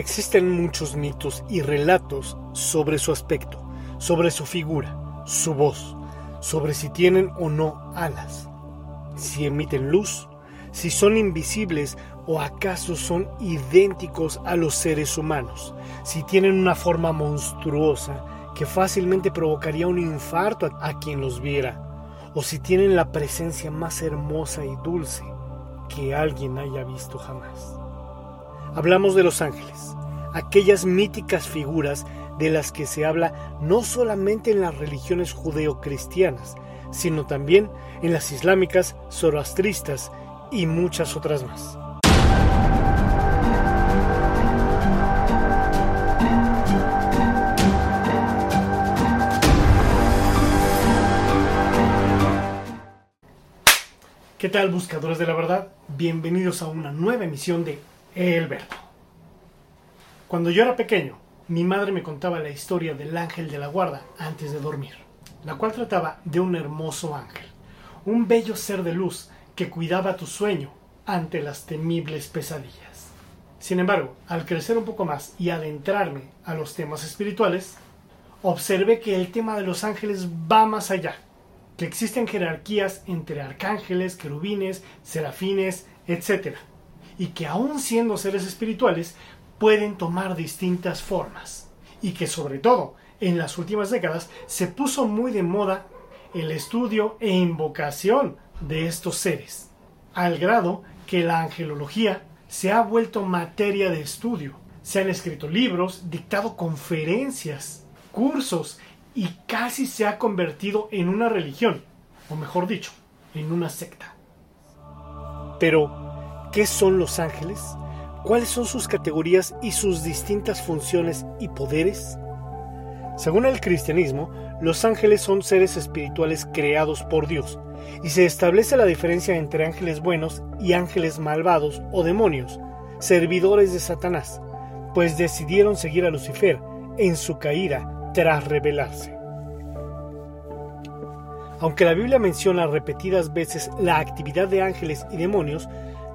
Existen muchos mitos y relatos sobre su aspecto, sobre su figura, su voz, sobre si tienen o no alas, si emiten luz, si son invisibles o acaso son idénticos a los seres humanos, si tienen una forma monstruosa que fácilmente provocaría un infarto a, quien los viera, o si tienen la presencia más hermosa y dulce que alguien haya visto jamás. Hablamos de los ángeles, aquellas míticas figuras de las que se habla no solamente en las religiones judeocristianas, sino también en las islámicas, zoroastristas y muchas otras más. ¿Qué tal buscadores de la verdad? Bienvenidos a una nueva emisión de El Verbo. Cuando yo era pequeño, mi madre me contaba la historia del ángel de la guarda antes de dormir, la cual trataba de un hermoso ángel, un bello ser de luz que cuidaba tu sueño ante las temibles pesadillas. Sin embargo, al crecer un poco más y adentrarme a los temas espirituales, observé que el tema de los ángeles va más allá, que existen jerarquías entre arcángeles, querubines, serafines, etc. Y que aún siendo seres espirituales, pueden tomar distintas formas y que sobre todo en las últimas décadas se puso muy de moda el estudio e invocación de estos seres, al grado que la angelología se ha vuelto materia de estudio. Se han escrito libros, dictado conferencias, cursos y casi se ha convertido en una religión, o mejor dicho, en una secta. Pero, ¿qué son los ángeles? ¿Cuáles son sus categorías y sus distintas funciones y poderes? Según el cristianismo, los ángeles son seres espirituales creados por Dios, y se establece la diferencia entre ángeles buenos y ángeles malvados o demonios, servidores de Satanás, pues decidieron seguir a Lucifer en su caída tras rebelarse. Aunque la Biblia menciona repetidas veces la actividad de ángeles y demonios,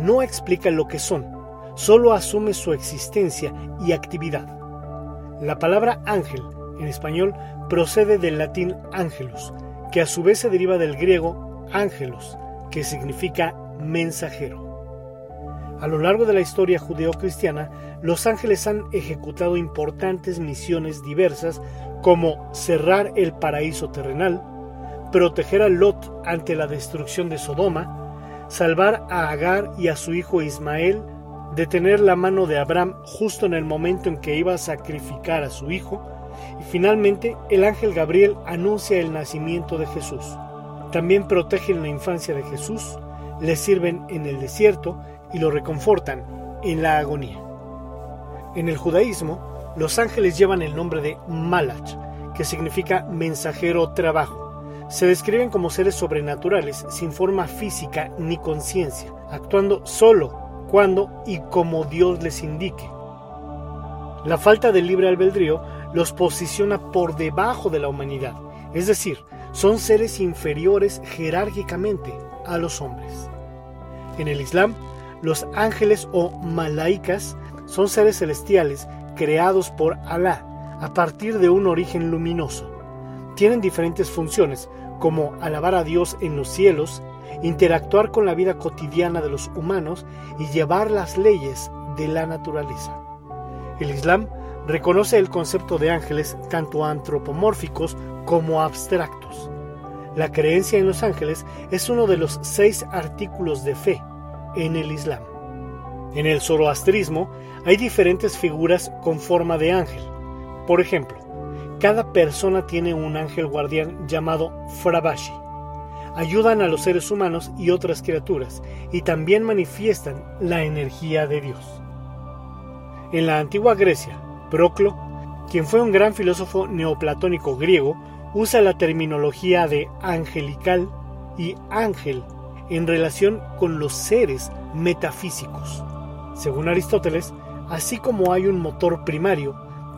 no explica lo que son, solo asume su existencia y actividad. La palabra ángel en español procede del latín angelus, que a su vez se deriva del griego ángelos, que significa mensajero. A lo largo de la historia judeocristiana, los ángeles han ejecutado importantes misiones diversas como cerrar el paraíso terrenal, proteger a Lot ante la destrucción de Sodoma, salvar a Agar y a su hijo Ismael detener la mano de Abraham justo en el momento en que iba a sacrificar a su hijo, y finalmente el ángel Gabriel anuncia el nacimiento de Jesús. También protegen la infancia de Jesús, le sirven en el desierto y lo reconfortan en la agonía. En el judaísmo, los ángeles llevan el nombre de Malach, que significa mensajero trabajo. Se describen como seres sobrenaturales sin forma física ni conciencia, actuando solo cuando y como Dios les indique. La falta de libre albedrío los posiciona por debajo de la humanidad, es decir, son seres inferiores jerárquicamente a los hombres. En el Islam, los ángeles o malaicas son seres celestiales creados por Alá a partir de un origen luminoso. Tienen diferentes funciones, como alabar a Dios en los cielos interactuar con la vida cotidiana de los humanos y llevar las leyes de la naturaleza. El Islam reconoce el concepto de ángeles tanto antropomórficos como abstractos. La creencia en los ángeles es uno de los seis artículos de fe en el Islam. En el zoroastrismo hay diferentes figuras con forma de ángel. Por ejemplo, cada persona tiene un ángel guardián llamado Frabashi ayudan a los seres humanos y otras criaturas y también manifiestan la energía de Dios. En la antigua Grecia, Proclo, quien fue un gran filósofo neoplatónico griego, usa la terminología de angelical y ángel en relación con los seres metafísicos. Según Aristóteles, así como hay un motor primario,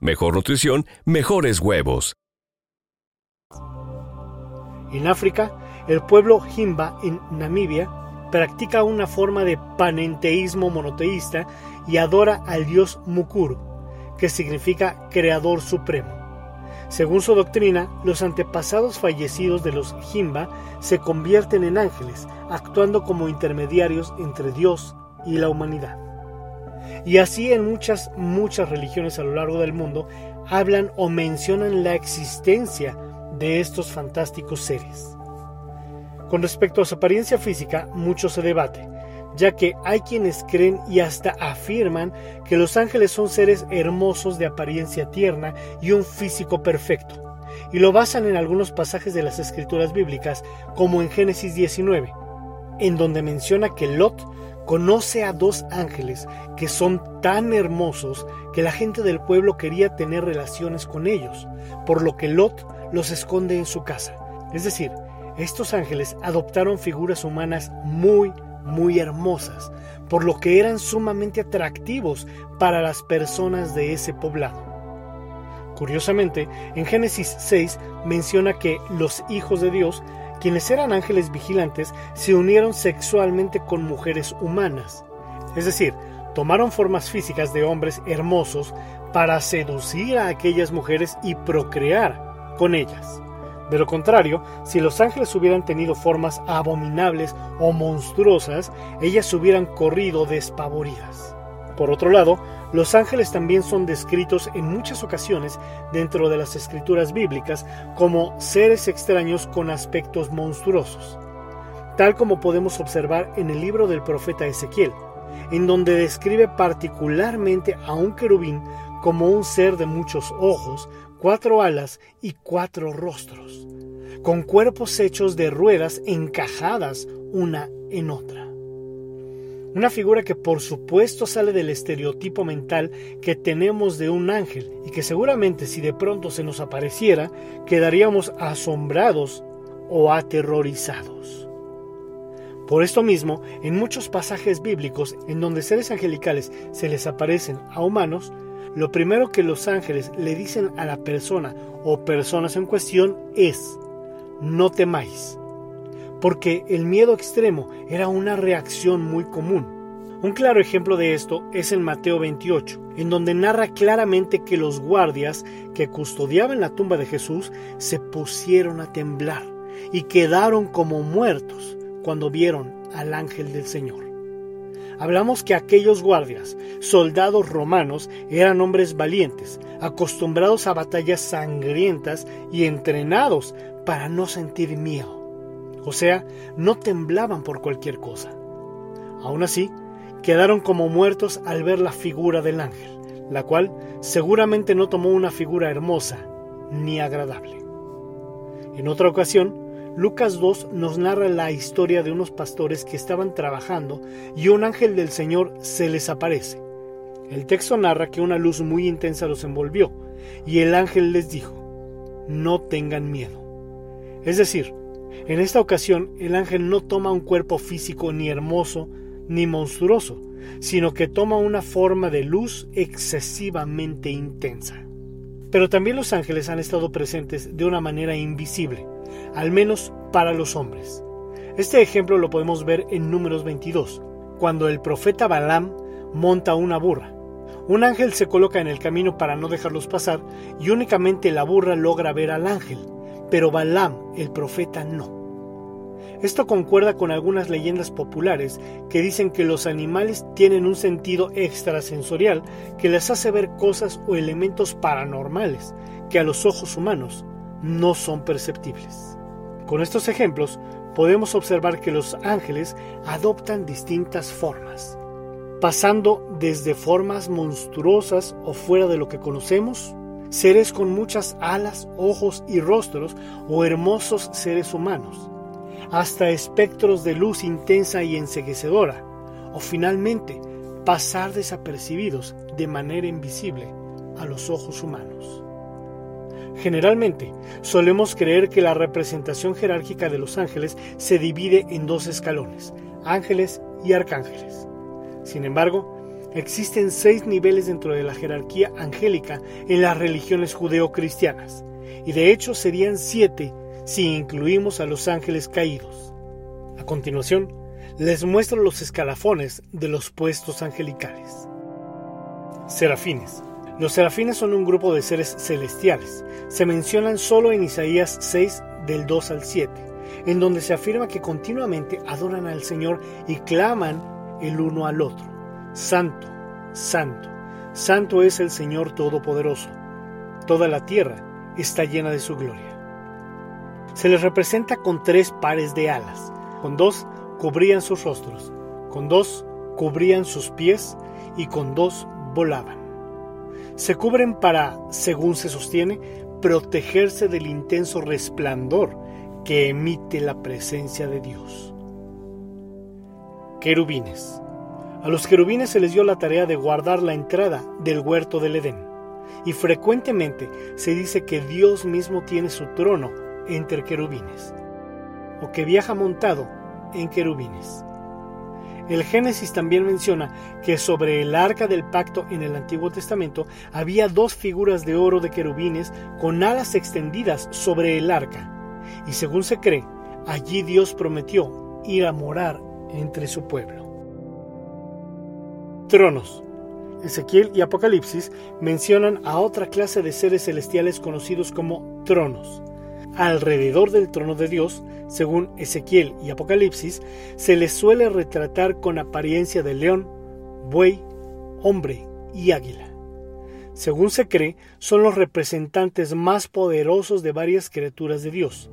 mejor nutrición, mejores huevos. En África, el pueblo Himba en Namibia practica una forma de panenteísmo monoteísta y adora al dios Mukuru, que significa creador supremo. Según su doctrina, los antepasados fallecidos de los Himba se convierten en ángeles, actuando como intermediarios entre Dios y la humanidad. Y así en muchas, muchas religiones a lo largo del mundo hablan o mencionan la existencia de estos fantásticos seres. Con respecto a su apariencia física, mucho se debate, ya que hay quienes creen y hasta afirman que los ángeles son seres hermosos de apariencia tierna y un físico perfecto, y lo basan en algunos pasajes de las escrituras bíblicas, como en Génesis 19, en donde menciona que Lot conoce a dos ángeles que son tan hermosos que la gente del pueblo quería tener relaciones con ellos, por lo que Lot los esconde en su casa. Es decir, estos ángeles adoptaron figuras humanas muy, muy hermosas, por lo que eran sumamente atractivos para las personas de ese poblado. Curiosamente, en Génesis 6 menciona que los hijos de Dios quienes eran ángeles vigilantes se unieron sexualmente con mujeres humanas, es decir, tomaron formas físicas de hombres hermosos para seducir a aquellas mujeres y procrear con ellas. De lo contrario, si los ángeles hubieran tenido formas abominables o monstruosas, ellas hubieran corrido despavoridas. Por otro lado, los ángeles también son descritos en muchas ocasiones dentro de las escrituras bíblicas como seres extraños con aspectos monstruosos, tal como podemos observar en el libro del profeta Ezequiel, en donde describe particularmente a un querubín como un ser de muchos ojos, cuatro alas y cuatro rostros, con cuerpos hechos de ruedas encajadas una en otra. Una figura que por supuesto sale del estereotipo mental que tenemos de un ángel y que seguramente si de pronto se nos apareciera quedaríamos asombrados o aterrorizados. Por esto mismo, en muchos pasajes bíblicos en donde seres angelicales se les aparecen a humanos, lo primero que los ángeles le dicen a la persona o personas en cuestión es, no temáis, porque el miedo extremo era una reacción muy común. Un claro ejemplo de esto es en Mateo 28, en donde narra claramente que los guardias que custodiaban la tumba de Jesús se pusieron a temblar y quedaron como muertos cuando vieron al ángel del Señor. Hablamos que aquellos guardias, soldados romanos, eran hombres valientes, acostumbrados a batallas sangrientas y entrenados para no sentir miedo. O sea, no temblaban por cualquier cosa. Aún así, quedaron como muertos al ver la figura del ángel, la cual seguramente no tomó una figura hermosa ni agradable. En otra ocasión, Lucas 2 nos narra la historia de unos pastores que estaban trabajando y un ángel del Señor se les aparece. El texto narra que una luz muy intensa los envolvió y el ángel les dijo, no tengan miedo. Es decir, en esta ocasión, el ángel no toma un cuerpo físico ni hermoso ni monstruoso, sino que toma una forma de luz excesivamente intensa. Pero también los ángeles han estado presentes de una manera invisible, al menos para los hombres. Este ejemplo lo podemos ver en Números 22, cuando el profeta Balaam monta una burra. Un ángel se coloca en el camino para no dejarlos pasar y únicamente la burra logra ver al ángel, pero Balaam, el profeta, no. Esto concuerda con algunas leyendas populares que dicen que los animales tienen un sentido extrasensorial que les hace ver cosas o elementos paranormales que a los ojos humanos no son perceptibles. Con estos ejemplos podemos observar que los ángeles adoptan distintas formas, pasando desde formas monstruosas o fuera de lo que conocemos, seres con muchas alas, ojos y rostros o hermosos seres humanos, hasta espectros de luz intensa y enseguecedora, o finalmente pasar desapercibidos de manera invisible a los ojos humanos. Generalmente, solemos creer que la representación jerárquica de los ángeles se divide en dos escalones, ángeles y arcángeles. Sin embargo, existen seis niveles dentro de la jerarquía angélica en las religiones judeocristianas, y de hecho serían siete si incluimos a los ángeles caídos. A continuación, les muestro los escalafones de los puestos angelicales. Serafines. Los serafines son un grupo de seres celestiales. Se mencionan solo en Isaías 6 del 2 al 7, en donde se afirma que continuamente adoran al Señor y claman el uno al otro. Santo, santo, santo es el Señor Todopoderoso. Toda la tierra está llena de su gloria se les representa con tres pares de alas, con dos cubrían sus rostros, con dos cubrían sus pies y con dos volaban. Se cubren para, según se sostiene, protegerse del intenso resplandor que emite la presencia de Dios. Querubines. A los querubines se les dio la tarea de guardar la entrada del huerto del Edén, y frecuentemente se dice que Dios mismo tiene su trono entre querubines, o que viaja montado en querubines. El Génesis también menciona que sobre el arca del pacto en el Antiguo Testamento había dos figuras de oro de querubines con alas extendidas sobre el arca, y según se cree, allí Dios prometió ir a morar entre su pueblo. Tronos. Ezequiel y Apocalipsis mencionan a otra clase de seres celestiales conocidos como tronos. Alrededor del trono de Dios, según Ezequiel y Apocalipsis, se les suele retratar con apariencia de león, buey, hombre y águila. Según se cree, son los representantes más poderosos de varias criaturas de Dios,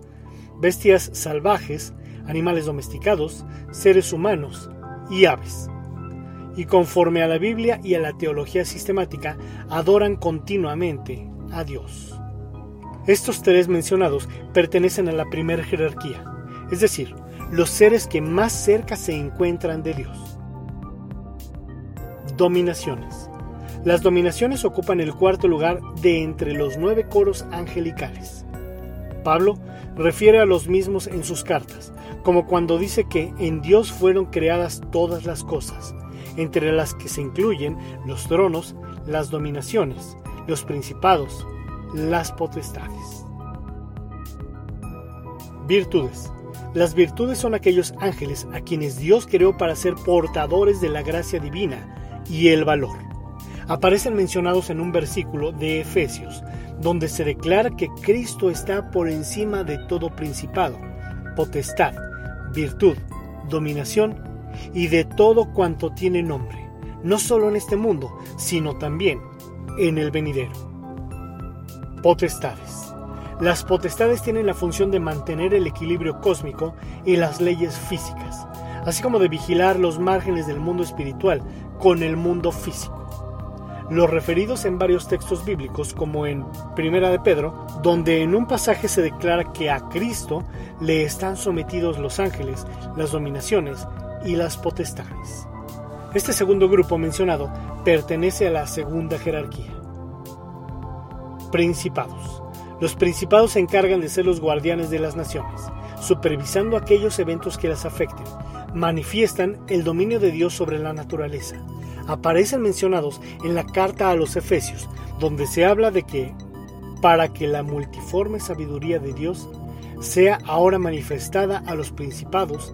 bestias salvajes, animales domesticados, seres humanos y aves. Y conforme a la Biblia y a la teología sistemática, adoran continuamente a Dios. Estos tres mencionados pertenecen a la primera jerarquía, es decir, los seres que más cerca se encuentran de Dios. Dominaciones. Las dominaciones ocupan el cuarto lugar de entre los nueve coros angelicales. Pablo refiere a los mismos en sus cartas, como cuando dice que en Dios fueron creadas todas las cosas, entre las que se incluyen los tronos, las dominaciones, los principados, las potestades. Virtudes. Las virtudes son aquellos ángeles a quienes Dios creó para ser portadores de la gracia divina y el valor. Aparecen mencionados en un versículo de Efesios, donde se declara que Cristo está por encima de todo principado, potestad, virtud, dominación y de todo cuanto tiene nombre, no solo en este mundo, sino también en el venidero. Potestades. Las potestades tienen la función de mantener el equilibrio cósmico y las leyes físicas, así como de vigilar los márgenes del mundo espiritual con el mundo físico. Los referidos en varios textos bíblicos, como en Primera de Pedro, donde en un pasaje se declara que a Cristo le están sometidos los ángeles, las dominaciones y las potestades. Este segundo grupo mencionado pertenece a la segunda jerarquía. Principados. Los principados se encargan de ser los guardianes de las naciones, supervisando aquellos eventos que las afecten. Manifiestan el dominio de Dios sobre la naturaleza. Aparecen mencionados en la carta a los Efesios, donde se habla de que, para que la multiforme sabiduría de Dios sea ahora manifestada a los principados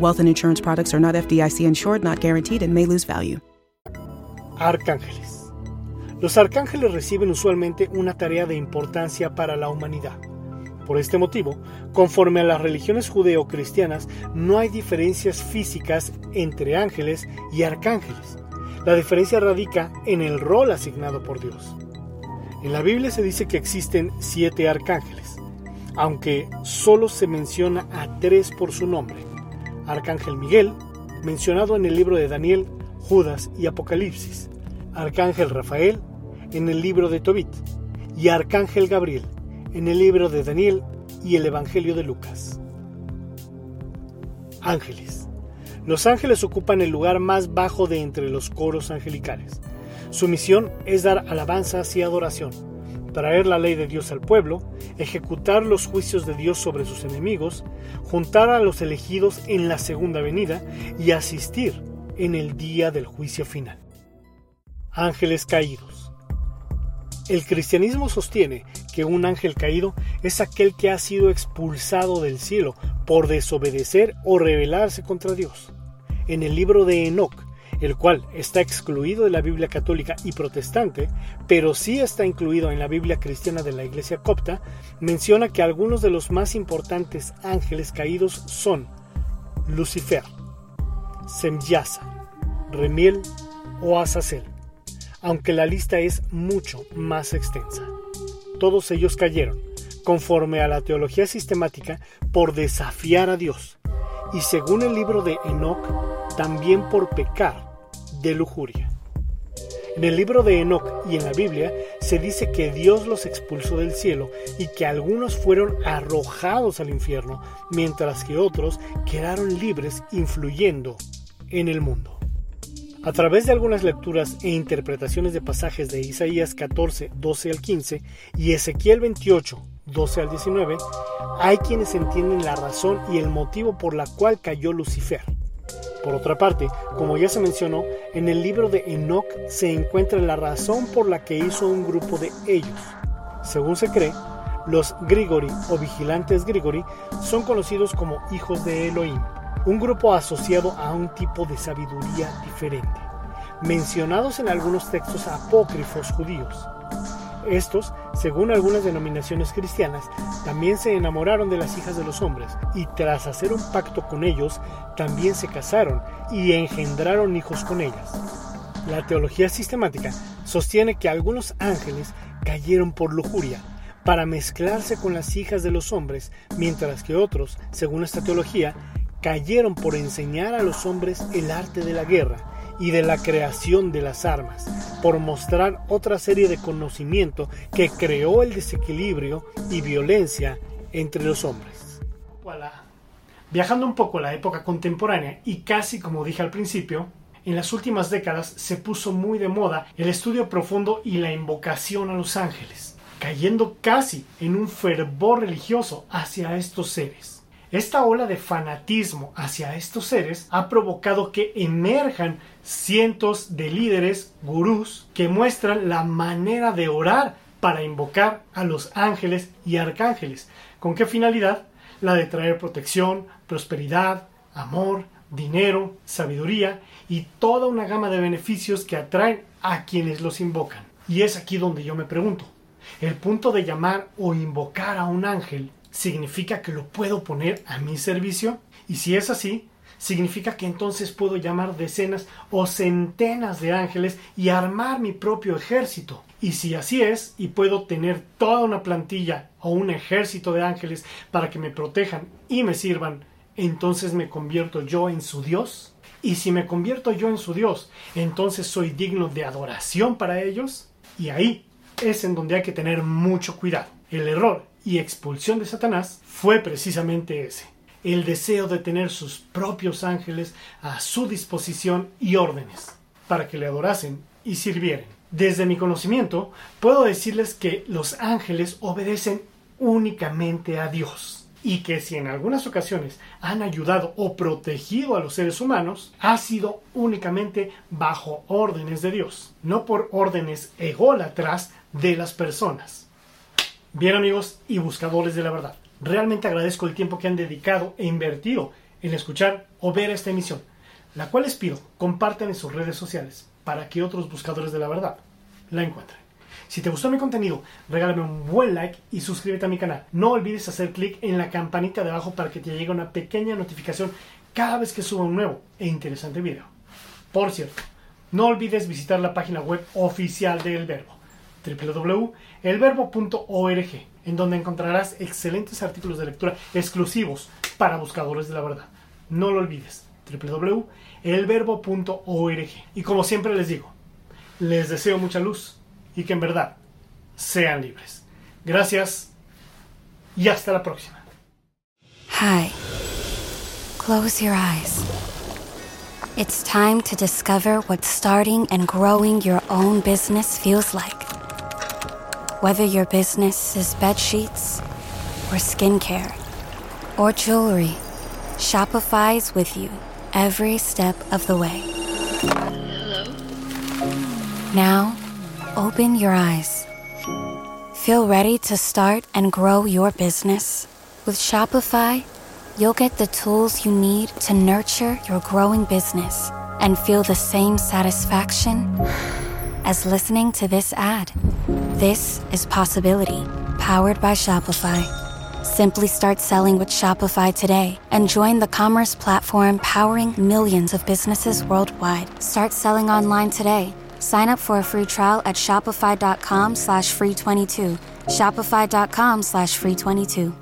Wealth and insurance products are not FDIC insured, not guaranteed, and may lose value. Arcángeles. Los arcángeles reciben usualmente una tarea de importancia para la humanidad. Por este motivo, conforme a las religiones judeo-cristianas, no hay diferencias físicas entre ángeles y arcángeles. La diferencia radica en el rol asignado por Dios. En la Biblia se dice que existen siete arcángeles, aunque solo se menciona a tres por su nombre. Arcángel Miguel, mencionado en el libro de Daniel, Judas y Apocalipsis. Arcángel Rafael, en el libro de Tobit. Y Arcángel Gabriel, en el libro de Daniel y el Evangelio de Lucas. Ángeles. Los ángeles ocupan el lugar más bajo de entre los coros angelicales. Su misión es dar alabanzas y adoración, traer la ley de Dios al pueblo, ejecutar los juicios de Dios sobre sus enemigos, juntar a los elegidos en la segunda venida y asistir en el día del juicio final. Ángeles caídos. El cristianismo sostiene que un ángel caído es aquel que ha sido expulsado del cielo por desobedecer o rebelarse contra Dios. En el libro de Enoch, el cual está excluido de la Biblia católica y protestante, pero sí está incluido en la Biblia cristiana de la Iglesia copta, menciona que algunos de los más importantes ángeles caídos son Lucifer, Semyasa, Remiel o Azazel, aunque la lista es mucho más extensa. Todos ellos cayeron, conforme a la teología sistemática, por desafiar a Dios, y según el libro de Enoch, también por pecar de lujuria. En el libro de Enoch y en la Biblia se dice que Dios los expulsó del cielo y que algunos fueron arrojados al infierno, mientras que otros quedaron libres influyendo en el mundo. A través de algunas lecturas e interpretaciones de pasajes de Isaías 14, 12 al 15 y Ezequiel 28, 12 al 19, hay quienes entienden la razón y el motivo por la cual cayó Lucifer. Por otra parte, como ya se mencionó, en el libro de Enoch se encuentra la razón por la que hizo un grupo de ellos. Según se cree, los Grigori o vigilantes Grigori son conocidos como hijos de Elohim, un grupo asociado a un tipo de sabiduría diferente, mencionados en algunos textos apócrifos judíos. Estos, según algunas denominaciones cristianas, también se enamoraron de las hijas de los hombres y tras hacer un pacto con ellos, también se casaron y engendraron hijos con ellas. La teología sistemática sostiene que algunos ángeles cayeron por lujuria para mezclarse con las hijas de los hombres, mientras que otros, según esta teología, cayeron por enseñar a los hombres el arte de la guerra y de la creación de las armas, por mostrar otra serie de conocimiento que creó el desequilibrio y violencia entre los hombres. Viajando un poco a la época contemporánea y casi como dije al principio, en las últimas décadas se puso muy de moda el estudio profundo y la invocación a los ángeles, cayendo casi en un fervor religioso hacia estos seres. Esta ola de fanatismo hacia estos seres ha provocado que emerjan cientos de líderes, gurús, que muestran la manera de orar para invocar a los ángeles y arcángeles. ¿Con qué finalidad? La de traer protección, prosperidad, amor, dinero, sabiduría y toda una gama de beneficios que atraen a quienes los invocan. Y es aquí donde yo me pregunto, ¿el punto de llamar o invocar a un ángel significa que lo puedo poner a mi servicio? Y si es así, significa que entonces puedo llamar decenas o centenas de ángeles y armar mi propio ejército. Y si así es, y puedo tener toda una plantilla o un ejército de ángeles para que me protejan y me sirvan, entonces me convierto yo en su Dios. Y si me convierto yo en su Dios, entonces soy digno de adoración para ellos. Y ahí es en donde hay que tener mucho cuidado. El error y expulsión de Satanás fue precisamente ese, el deseo de tener sus propios ángeles a su disposición y órdenes, para que le adorasen y sirvieran. Desde mi conocimiento, puedo decirles que los ángeles obedecen únicamente a Dios. y que si en algunas ocasiones han ayudado o protegido a los seres humanos, ha sido únicamente bajo órdenes de Dios, no por órdenes ególatras de las personas. Bien amigos y buscadores de la verdad, realmente agradezco el tiempo que han dedicado e invertido en escuchar o ver esta emisión, la cual les pido compartan en sus redes sociales para que otros buscadores de la verdad la encuentren. Si te gustó mi contenido, regálame un buen like y suscríbete a mi canal. No olvides hacer clic en la campanita de abajo para que te llegue una pequeña notificación cada vez que suba un nuevo e interesante video. Por cierto, no olvides visitar la página web oficial de El Verbo, www.elverbo.org, en donde encontrarás excelentes artículos de lectura exclusivos para buscadores de la verdad. No lo olvides, www.elverbo.org. Y como siempre les digo, les deseo mucha luz y que en verdad sean libres. Gracias y hasta la próxima. Hi. Close your eyes. It's time to discover what starting and growing your own business feels like. Whether your business is bed sheets or skincare or jewelry, Shopify's with you every step of the way. Hello? Now, open your eyes. Feel ready to start and grow your business? With Shopify, you'll get the tools you need to nurture your growing business and feel the same satisfaction as listening to this ad. This is Possibility, powered by Shopify. Simply start selling with Shopify today and join the commerce platform powering millions of businesses worldwide. Start selling online today. Sign up for a free trial at shopify.com slash free 22. Shopify.com slash free 22.